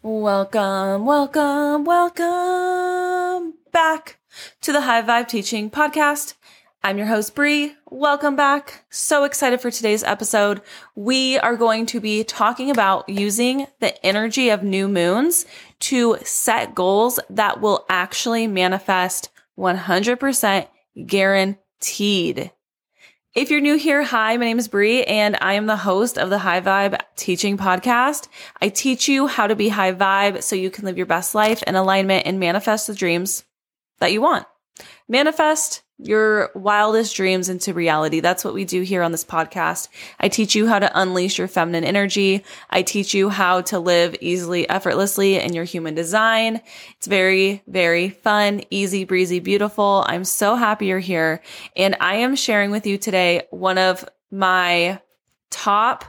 Welcome, welcome, welcome back to the High Vibe Teaching Podcast. I'm your host, Bree. Welcome back. So excited for today's episode. We are going to be talking about using the energy of new moons to set goals that will actually manifest 100% guaranteed. If you're new here, hi, my name is Bree and I am the host of the High Vibe Teaching Podcast. I teach you how to be high vibe so you can live your best life in alignment and manifest the dreams that you want. Manifest your wildest dreams into reality. That's what we do here on this podcast. I teach you how to unleash your feminine energy. I teach you how to live easily, effortlessly in your human design. It's very, very fun, easy breezy, beautiful. I'm so happy you're here. And I am sharing with you today one of my top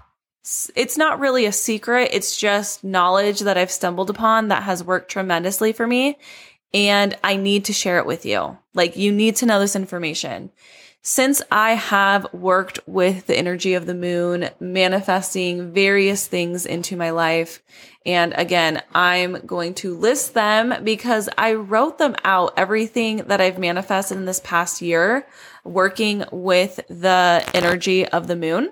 it's not really a secret. It's just knowledge that I've stumbled upon that has worked tremendously for me and I need to share it with you. Like, you need to know this information. Since I have worked with the energy of the moon, manifesting various things into my life, and again, I'm going to list them because I wrote them out, everything that I've manifested in this past year, working with the energy of the moon.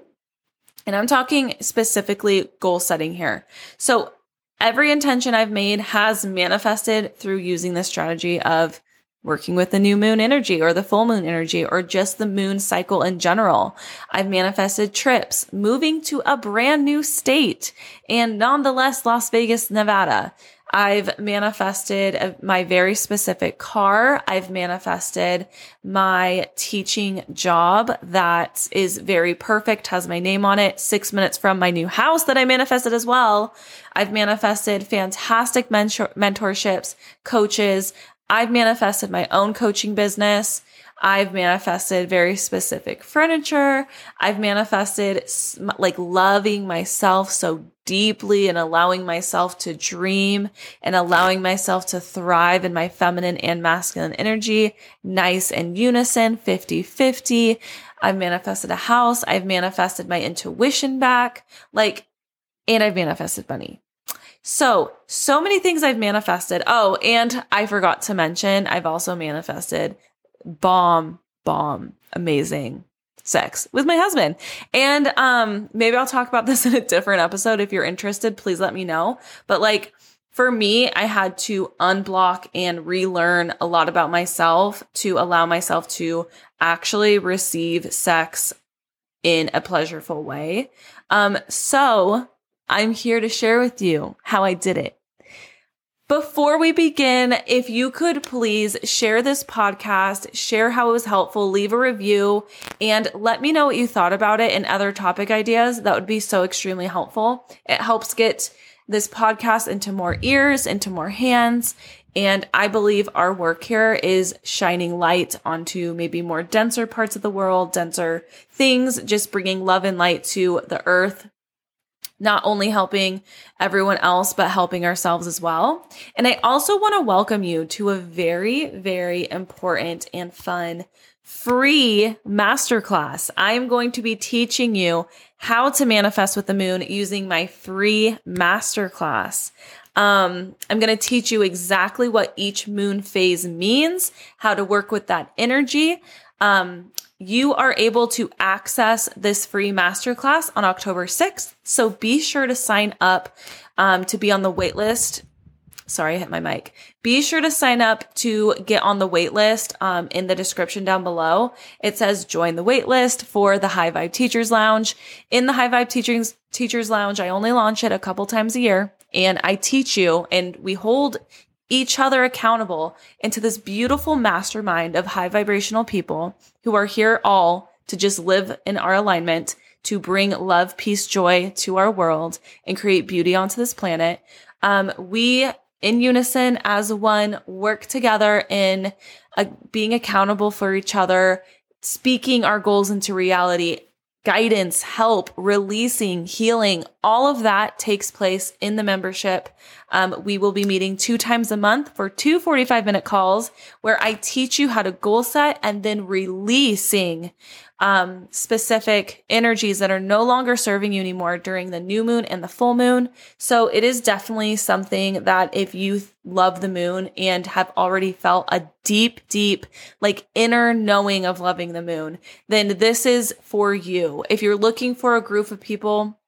And I'm talking specifically goal setting here. So Every intention I've made has manifested through using the strategy of working with the new moon energy or the full moon energy or just the moon cycle in general. I've manifested trips, moving to a brand new state and nonetheless Las Vegas, Nevada. I've manifested my very specific car. I've manifested my teaching job that is very perfect, has my name on it, six minutes from my new house that I manifested as well. I've manifested fantastic mentor- mentorships, coaches. I've manifested my own coaching business. I've manifested very specific furniture. I've manifested like loving myself so deeply and allowing myself to dream and allowing myself to thrive in my feminine and masculine energy, nice and unison, 50 50. I've manifested a house. I've manifested my intuition back. Like, and I've manifested money. So, so many things I've manifested. Oh, and I forgot to mention, I've also manifested bomb, bomb, amazing sex with my husband. And um maybe I'll talk about this in a different episode if you're interested, please let me know. But like for me, I had to unblock and relearn a lot about myself to allow myself to actually receive sex in a pleasureful way. Um so I'm here to share with you how I did it. Before we begin, if you could please share this podcast, share how it was helpful, leave a review, and let me know what you thought about it and other topic ideas. That would be so extremely helpful. It helps get this podcast into more ears, into more hands. And I believe our work here is shining light onto maybe more denser parts of the world, denser things, just bringing love and light to the earth, not only helping everyone else, but helping ourselves as well. And I also want to welcome you to a very, very important and fun free masterclass. I'm going to be teaching you how to manifest with the moon using my free masterclass. Um, I'm going to teach you exactly what each moon phase means, how to work with that energy. Um, you are able to access this free masterclass on October 6th. So be sure to sign up um, to be on the waitlist. Sorry, I hit my mic. Be sure to sign up to get on the waitlist um, in the description down below. It says join the waitlist for the High Vibe Teachers Lounge. In the High Vibe Teachers, Teachers Lounge, I only launch it a couple times a year and I teach you and we hold each other accountable into this beautiful mastermind of high vibrational people who are here all to just live in our alignment, to bring love, peace, joy to our world and create beauty onto this planet. Um, we in unison as one work together in uh, being accountable for each other, speaking our goals into reality guidance, help, releasing, healing, all of that takes place in the membership. Um, we will be meeting two times a month for two 45 minute calls where I teach you how to goal set and then releasing um, specific energies that are no longer serving you anymore during the new moon and the full moon. So it is definitely something that if you love the moon and have already felt a deep, deep, like inner knowing of loving the moon, then this is for you. If you're looking for a group of people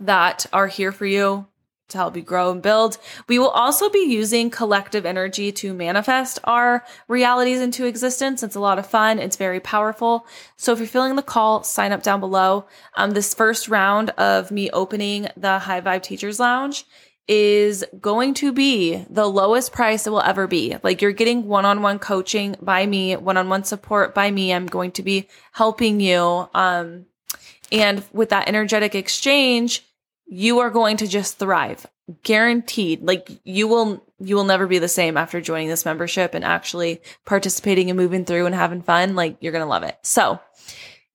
that are here for you, to help you grow and build. We will also be using collective energy to manifest our realities into existence. It's a lot of fun. It's very powerful. So if you're feeling the call, sign up down below. Um, this first round of me opening the High Vibe Teachers Lounge is going to be the lowest price it will ever be. Like you're getting one-on-one coaching by me, one-on-one support by me. I'm going to be helping you. Um, and with that energetic exchange, you are going to just thrive. Guaranteed. Like you will you will never be the same after joining this membership and actually participating and moving through and having fun. Like you're gonna love it. So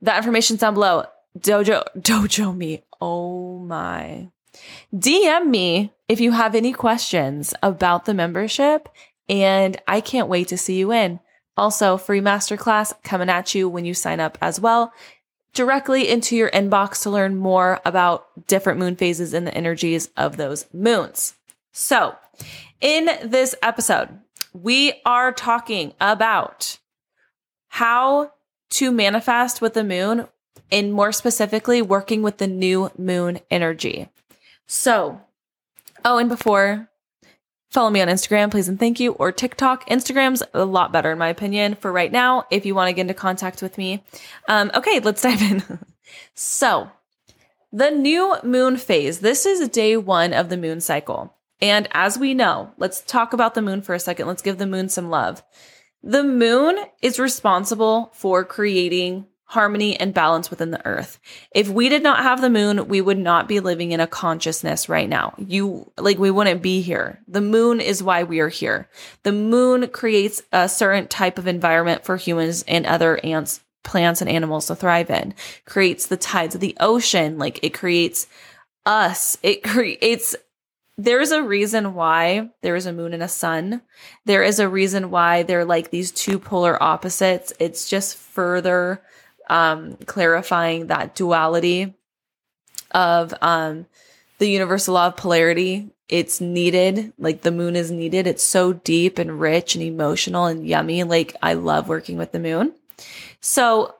that information's down below. Dojo dojo me. Oh my. Dm me if you have any questions about the membership and i can't wait to see you in. Also free masterclass coming at you when you sign up as well directly into your inbox to learn more about different moon phases and the energies of those moons. So, in this episode, we are talking about how to manifest with the moon and more specifically working with the new moon energy. So, oh, and before Follow me on Instagram, please and thank you, or TikTok. Instagram's a lot better, in my opinion, for right now, if you want to get into contact with me. Um, okay, let's dive in. so, the new moon phase. This is day one of the moon cycle. And as we know, let's talk about the moon for a second. Let's give the moon some love. The moon is responsible for creating harmony and balance within the earth. If we did not have the moon, we would not be living in a consciousness right now. You like we wouldn't be here. The moon is why we are here. The moon creates a certain type of environment for humans and other ants, plants and animals to thrive in. Creates the tides of the ocean, like it creates us. It creates there's a reason why there is a moon and a sun. There is a reason why they're like these two polar opposites. It's just further um, clarifying that duality of um, the universal law of polarity. It's needed, like the moon is needed. It's so deep and rich and emotional and yummy. Like I love working with the moon. So,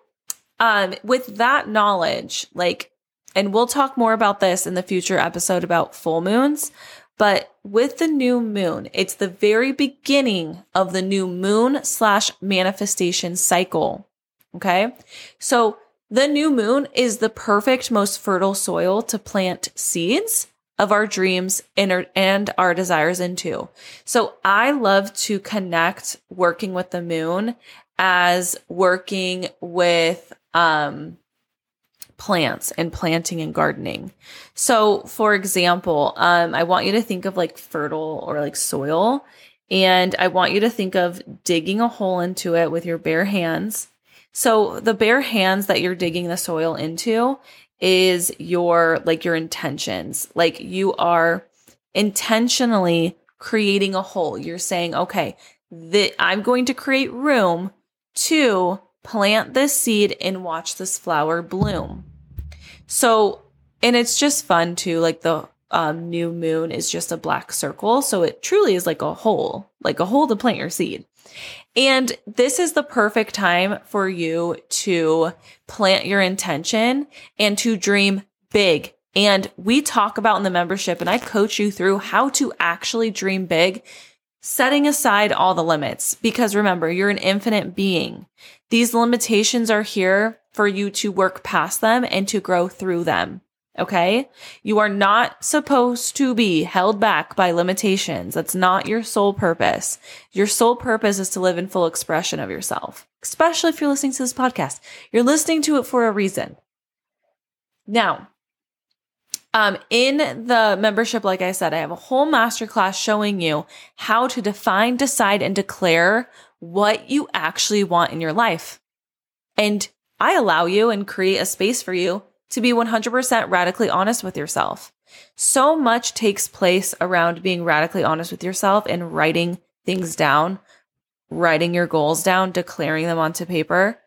um, with that knowledge, like, and we'll talk more about this in the future episode about full moons. But with the new moon, it's the very beginning of the new moon slash manifestation cycle. Okay. So the new moon is the perfect, most fertile soil to plant seeds of our dreams and our, desires into. So I love to connect working with the moon as working with, um, plants and planting and gardening. So, for example, um, I want you to think of like fertile or like soil, and I want you to think of digging a hole into it with your bare hands so the bare hands that you're digging the soil into is your like your intentions. Like you are intentionally creating a hole. You're saying, okay, that I'm going to create room to plant this seed and watch this flower bloom. So, and it's just fun too. Like the um, new moon is just a black circle. So it truly is like a hole, like a hole to plant your seed. And this is the perfect time for you to plant your intention and to dream big. And we talk about in the membership, and I coach you through how to actually dream big, setting aside all the limits. Because remember, you're an infinite being. These limitations are here for you to work past them and to grow through them. Okay. You are not supposed to be held back by limitations. That's not your sole purpose. Your sole purpose is to live in full expression of yourself, especially if you're listening to this podcast. You're listening to it for a reason. Now, um, in the membership, like I said, I have a whole masterclass showing you how to define, decide, and declare what you actually want in your life. And I allow you and create a space for you to be 100% radically honest with yourself. So much takes place around being radically honest with yourself and writing things down, writing your goals down, declaring them onto paper.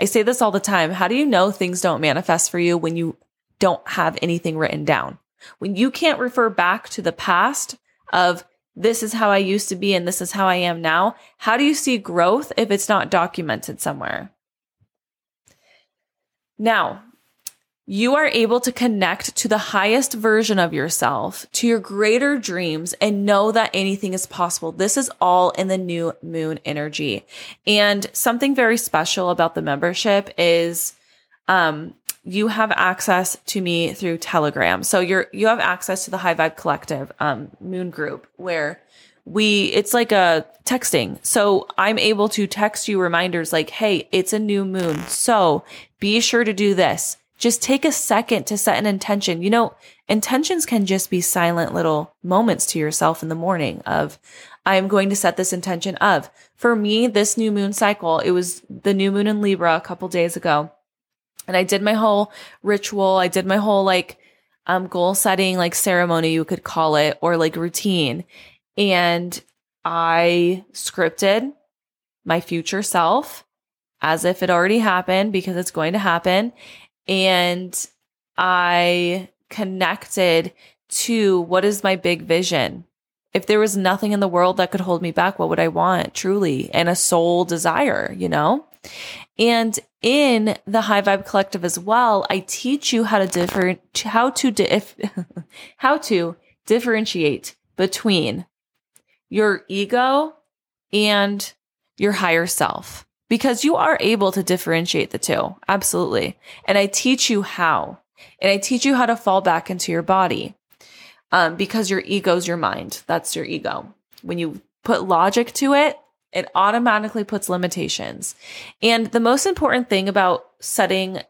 I say this all the time. How do you know things don't manifest for you when you don't have anything written down? When you can't refer back to the past of this is how I used to be and this is how I am now, how do you see growth if it's not documented somewhere? Now, you are able to connect to the highest version of yourself, to your greater dreams, and know that anything is possible. This is all in the new moon energy. And something very special about the membership is, um, you have access to me through Telegram. So you're, you have access to the High Vibe Collective, um, moon group where we, it's like a texting. So I'm able to text you reminders like, Hey, it's a new moon. So be sure to do this just take a second to set an intention. You know, intentions can just be silent little moments to yourself in the morning of, I am going to set this intention of. For me, this new moon cycle, it was the new moon in Libra a couple days ago. And I did my whole ritual. I did my whole like, um, goal setting, like ceremony, you could call it, or like routine. And I scripted my future self as if it already happened because it's going to happen and I connected to what is my big vision. If there was nothing in the world that could hold me back, what would I want truly? And a soul desire, you know? And in the High Vibe Collective as well, I teach you how to different, how to, dif- how to differentiate between your ego and your higher self because you are able to differentiate the two. Absolutely. And I teach you how. And I teach you how to fall back into your body. Um, because your ego's your mind. That's your ego. When you put logic to it, it automatically puts limitations. And the most important thing about setting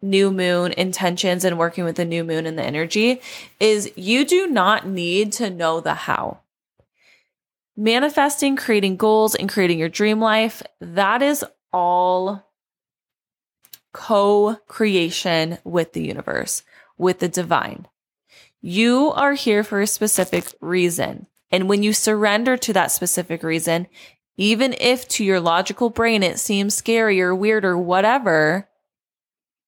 new moon intentions and working with the new moon and the energy is you do not need to know the how manifesting, creating goals, and creating your dream life, that is all co creation with the universe, with the divine. You are here for a specific reason. And when you surrender to that specific reason, even if to your logical brain it seems scary or weird or whatever,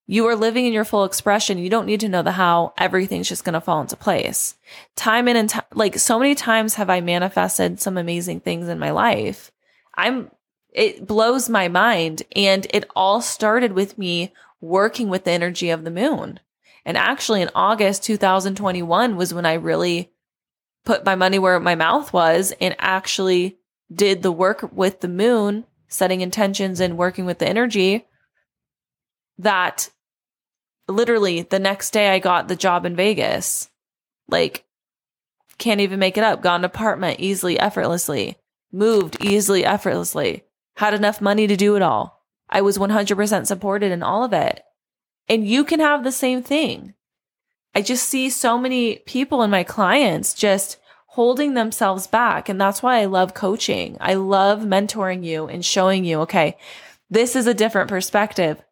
you are living in your full expression. You don't need to know the how. Everything's just going to fall into place. Time in and time, like so many times have I manifested some amazing things in my life. I'm, it blows my mind. And it all started with me working with the energy of the moon. And actually in August 2021 was when I really put my money where my mouth was and actually did the work with the moon, setting intentions and working with the energy that literally the next day I got the job in Vegas. Like, can't even make it up. Got an apartment easily, effortlessly, moved easily, effortlessly, had enough money to do it all. I was 100% supported in all of it. And you can have the same thing. I just see so many people and my clients just holding themselves back. And that's why I love coaching. I love mentoring you and showing you, okay, this is a different perspective.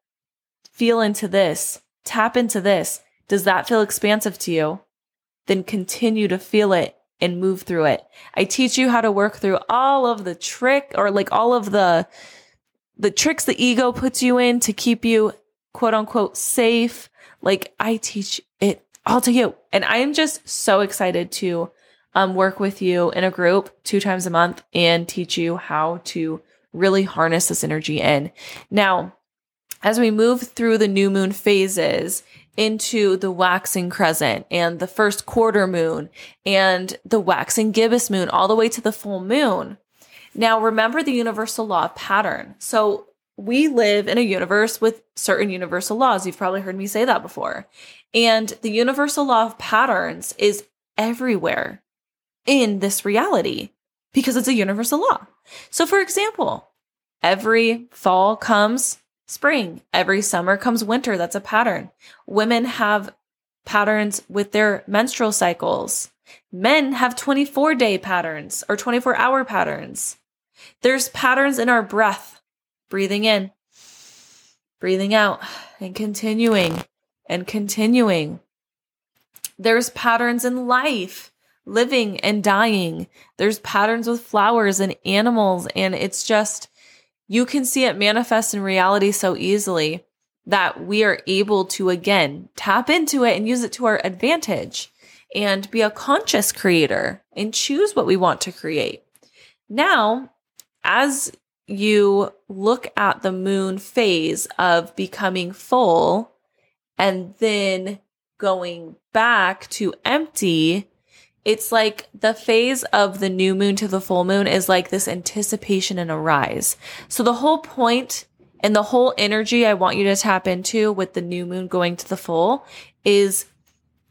Feel into this tap into this. Does that feel expansive to you? Then continue to feel it and move through it. I teach you how to work through all of the trick or like all of the the tricks the ego puts you in to keep you quote unquote safe. Like I teach it all to you. And I am just so excited to um, work with you in a group two times a month and teach you how to really harness this energy in. Now, as we move through the new moon phases into the waxing crescent and the first quarter moon and the waxing gibbous moon all the way to the full moon. Now remember the universal law of pattern. So we live in a universe with certain universal laws. You've probably heard me say that before. And the universal law of patterns is everywhere in this reality because it's a universal law. So for example, every fall comes spring. Every summer comes winter. That's a pattern. Women have patterns with their menstrual cycles. Men have 24 day patterns or 24 hour patterns. There's patterns in our breath, breathing in, breathing out, and continuing and continuing. There's patterns in life, living and dying. There's patterns with flowers and animals. And it's just, you can see it manifest in reality so easily that we are able to again tap into it and use it to our advantage and be a conscious creator and choose what we want to create. Now, as you look at the moon phase of becoming full and then going back to empty, it's like the phase of the new moon to the full moon is like this anticipation and a rise. So the whole point and the whole energy I want you to tap into with the new moon going to the full is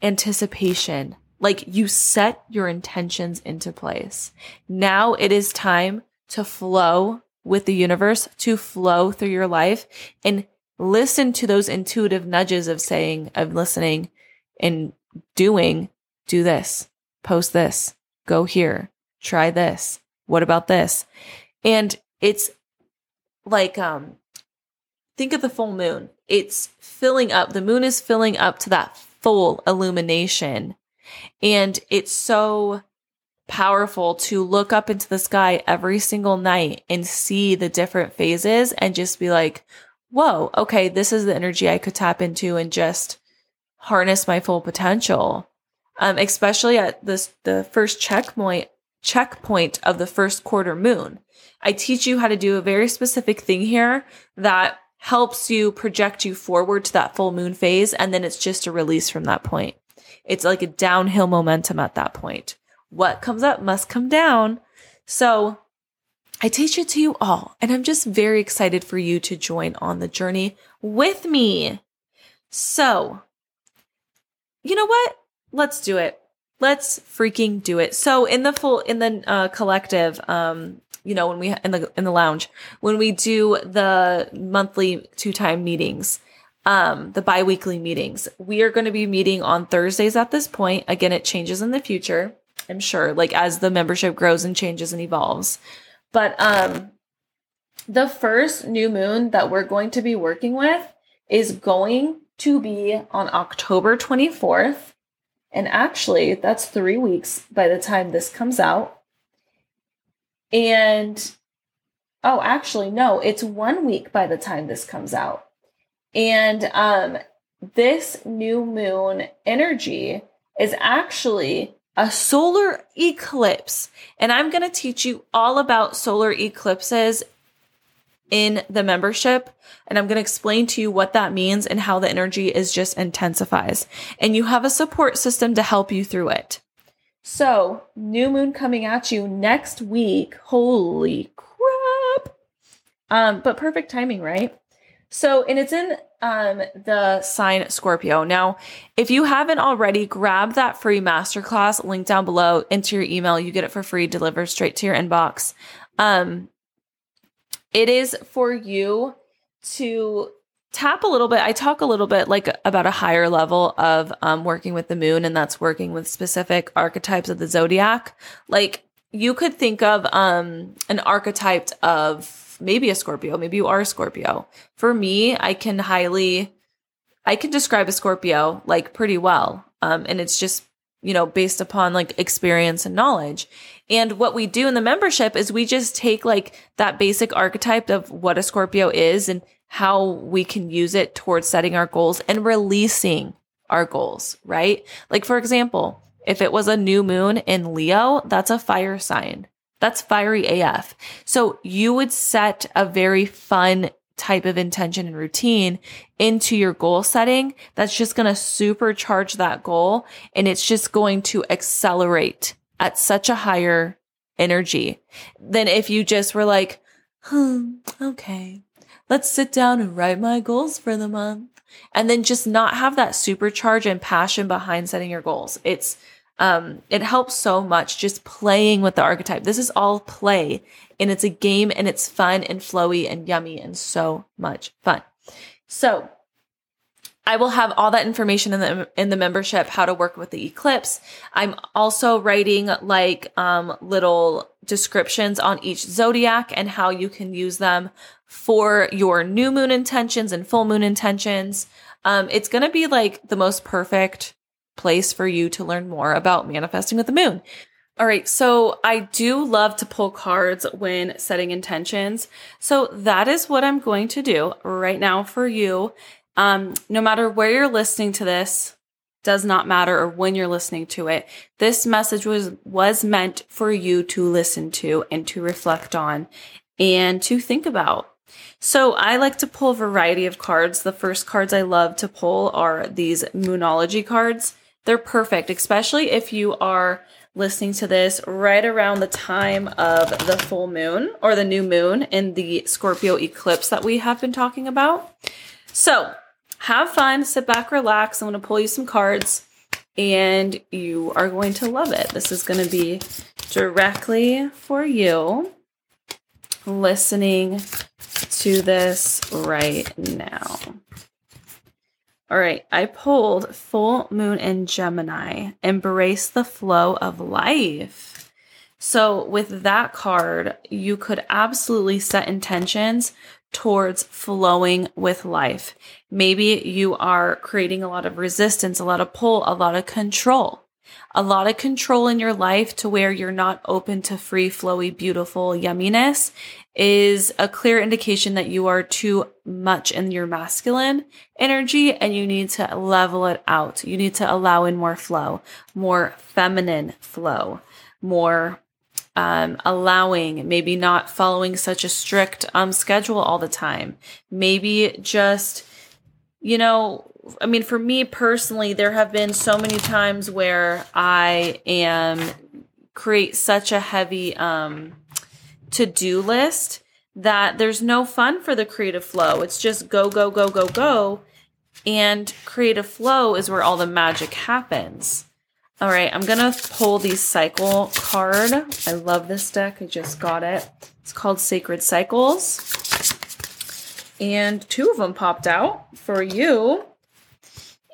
anticipation. Like you set your intentions into place. Now it is time to flow with the universe, to flow through your life and listen to those intuitive nudges of saying, of listening and doing, do this, post this, go here, try this. What about this? And it's like, um, think of the full moon. It's filling up. The moon is filling up to that full illumination. And it's so powerful to look up into the sky every single night and see the different phases and just be like, whoa, okay, this is the energy I could tap into and just harness my full potential. Um, especially at this the first checkpoint checkpoint of the first quarter moon. I teach you how to do a very specific thing here that helps you project you forward to that full moon phase. And then it's just a release from that point. It's like a downhill momentum at that point. What comes up must come down. So I teach it to you all. And I'm just very excited for you to join on the journey with me. So, you know what? Let's do it. Let's freaking do it. So in the full, in the uh, collective, um, you know, when we in the in the lounge, when we do the monthly two time meetings, um, the biweekly meetings, we are going to be meeting on Thursdays at this point. Again, it changes in the future, I'm sure, like as the membership grows and changes and evolves. But um, the first new moon that we're going to be working with is going to be on October 24th. And actually, that's three weeks by the time this comes out. And oh, actually, no, it's one week by the time this comes out. And um, this new moon energy is actually a solar eclipse. And I'm going to teach you all about solar eclipses in the membership. And I'm going to explain to you what that means and how the energy is just intensifies. And you have a support system to help you through it. So, new moon coming at you next week. Holy crap. Um, but perfect timing, right? So, and it's in um the sign Scorpio. Now, if you haven't already, grab that free masterclass link down below into your email. You get it for free, delivered straight to your inbox. Um, it is for you to tap a little bit. I talk a little bit like about a higher level of um, working with the moon, and that's working with specific archetypes of the zodiac. Like you could think of um, an archetype of maybe a Scorpio, maybe you are a Scorpio. For me, I can highly, I can describe a Scorpio like pretty well, um, and it's just you know based upon like experience and knowledge. And what we do in the membership is we just take like that basic archetype of what a Scorpio is and how we can use it towards setting our goals and releasing our goals, right? Like, for example, if it was a new moon in Leo, that's a fire sign. That's fiery AF. So you would set a very fun type of intention and routine into your goal setting that's just going to supercharge that goal and it's just going to accelerate at such a higher energy than if you just were like, hmm, okay, let's sit down and write my goals for the month. And then just not have that supercharge and passion behind setting your goals. It's, um, it helps so much just playing with the archetype. This is all play and it's a game and it's fun and flowy and yummy and so much fun. So I will have all that information in the in the membership how to work with the eclipse. I'm also writing like um, little descriptions on each zodiac and how you can use them for your new moon intentions and full moon intentions. Um, it's going to be like the most perfect place for you to learn more about manifesting with the moon. All right, so I do love to pull cards when setting intentions. So that is what I'm going to do right now for you. Um, no matter where you're listening to this, does not matter or when you're listening to it. This message was was meant for you to listen to and to reflect on and to think about. So I like to pull a variety of cards. The first cards I love to pull are these Moonology cards. They're perfect, especially if you are listening to this right around the time of the full moon or the new moon in the Scorpio eclipse that we have been talking about. So have fun, sit back, relax. I'm going to pull you some cards and you are going to love it. This is going to be directly for you listening to this right now. All right, I pulled full moon in Gemini, embrace the flow of life. So, with that card, you could absolutely set intentions towards flowing with life. Maybe you are creating a lot of resistance, a lot of pull, a lot of control a lot of control in your life to where you're not open to free, flowy, beautiful yumminess is a clear indication that you are too much in your masculine energy and you need to level it out. You need to allow in more flow, more feminine flow, more um, allowing, maybe not following such a strict um, schedule all the time. Maybe just, you know, I mean, for me personally, there have been so many times where I am create such a heavy um, to do list that there's no fun for the creative flow. It's just go, go, go, go, go. And creative flow is where all the magic happens. All right, I'm going to pull the cycle card. I love this deck. I just got it. It's called Sacred Cycles. And two of them popped out for you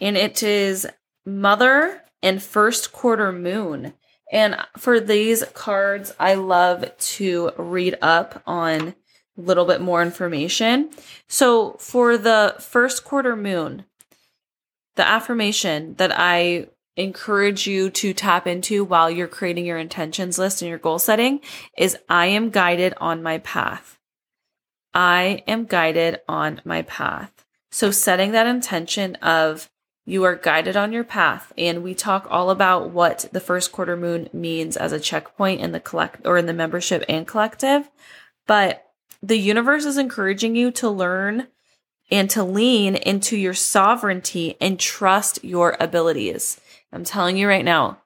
and it is Mother and First Quarter Moon. And for these cards, I love to read up on a little bit more information. So for the first quarter moon, the affirmation that I encourage you to tap into while you're creating your intentions list and your goal setting is I am guided on my path. I am guided on my path. So setting that intention of you are guided on your path. And we talk all about what the first quarter moon means as a checkpoint in the collect or in the membership and collective. But the universe is encouraging you to learn and to lean into your sovereignty and trust your abilities. I'm telling you right now,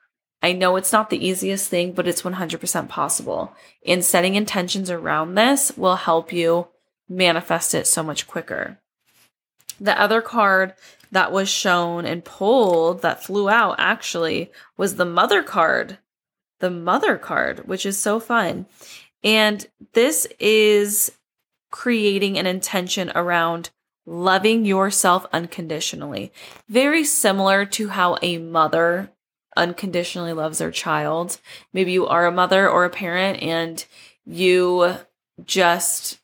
I know it's not the easiest thing, but it's 100% possible. And setting intentions around this will help you manifest it so much quicker. The other card that was shown and pulled that flew out actually was the mother card. The mother card, which is so fun. And this is creating an intention around loving yourself unconditionally. Very similar to how a mother unconditionally loves their child. Maybe you are a mother or a parent and you just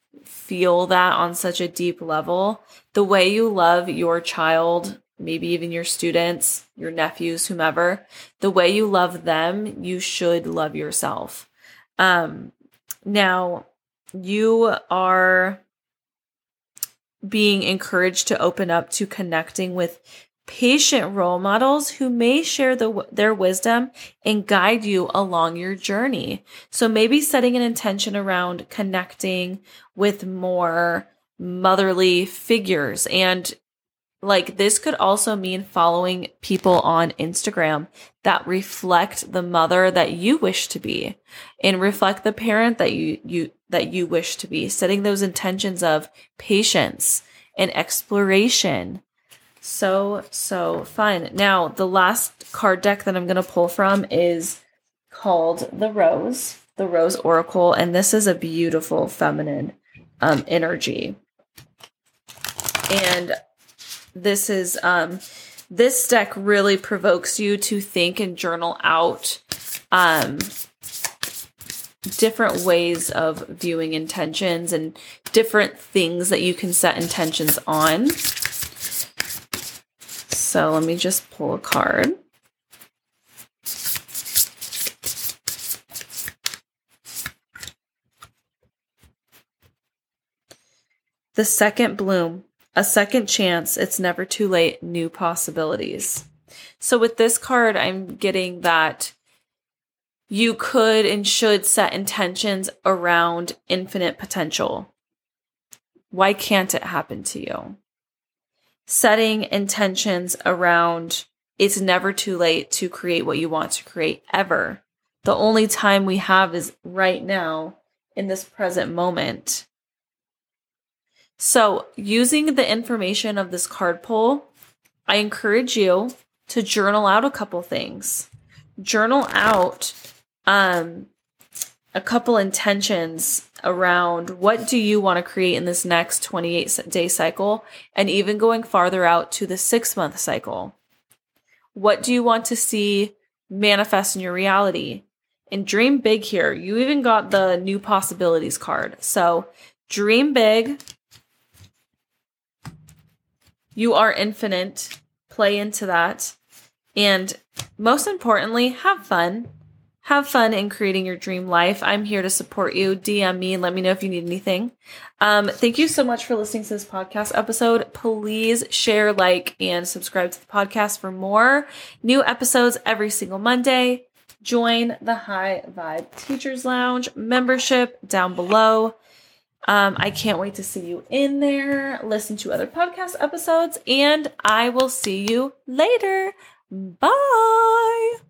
feel that on such a deep level the way you love your child, maybe even your students, your nephews, whomever, the way you love them, you should love yourself. Um, now, you are being encouraged to open up to connecting with patient role models who may share the, their wisdom and guide you along your journey. So maybe setting an intention around connecting with more motherly figures. And like this could also mean following people on Instagram that reflect the mother that you wish to be and reflect the parent that you, you, that you wish to be, setting those intentions of patience and exploration. So, so fun. Now, the last card deck that I'm going to pull from is called the Rose, the Rose Oracle. And this is a beautiful feminine um, energy and this is um this deck really provokes you to think and journal out um different ways of viewing intentions and different things that you can set intentions on. So let me just pull a card. The second bloom, a second chance. It's never too late. New possibilities. So with this card, I'm getting that you could and should set intentions around infinite potential. Why can't it happen to you? Setting intentions around it's never too late to create what you want to create ever. The only time we have is right now in this present moment. So, using the information of this card pull, I encourage you to journal out a couple things. Journal out um, a couple intentions around what do you want to create in this next 28 day cycle and even going farther out to the 6 month cycle. What do you want to see manifest in your reality? And dream big here. You even got the new possibilities card. So, dream big. You are infinite. Play into that. And most importantly, have fun. Have fun in creating your dream life. I'm here to support you. DM me and let me know if you need anything. Um, thank you so much for listening to this podcast episode. Please share, like, and subscribe to the podcast for more new episodes every single Monday. Join the High Vibe Teachers Lounge membership down below. Um, I can't wait to see you in there, listen to other podcast episodes, and I will see you later. Bye.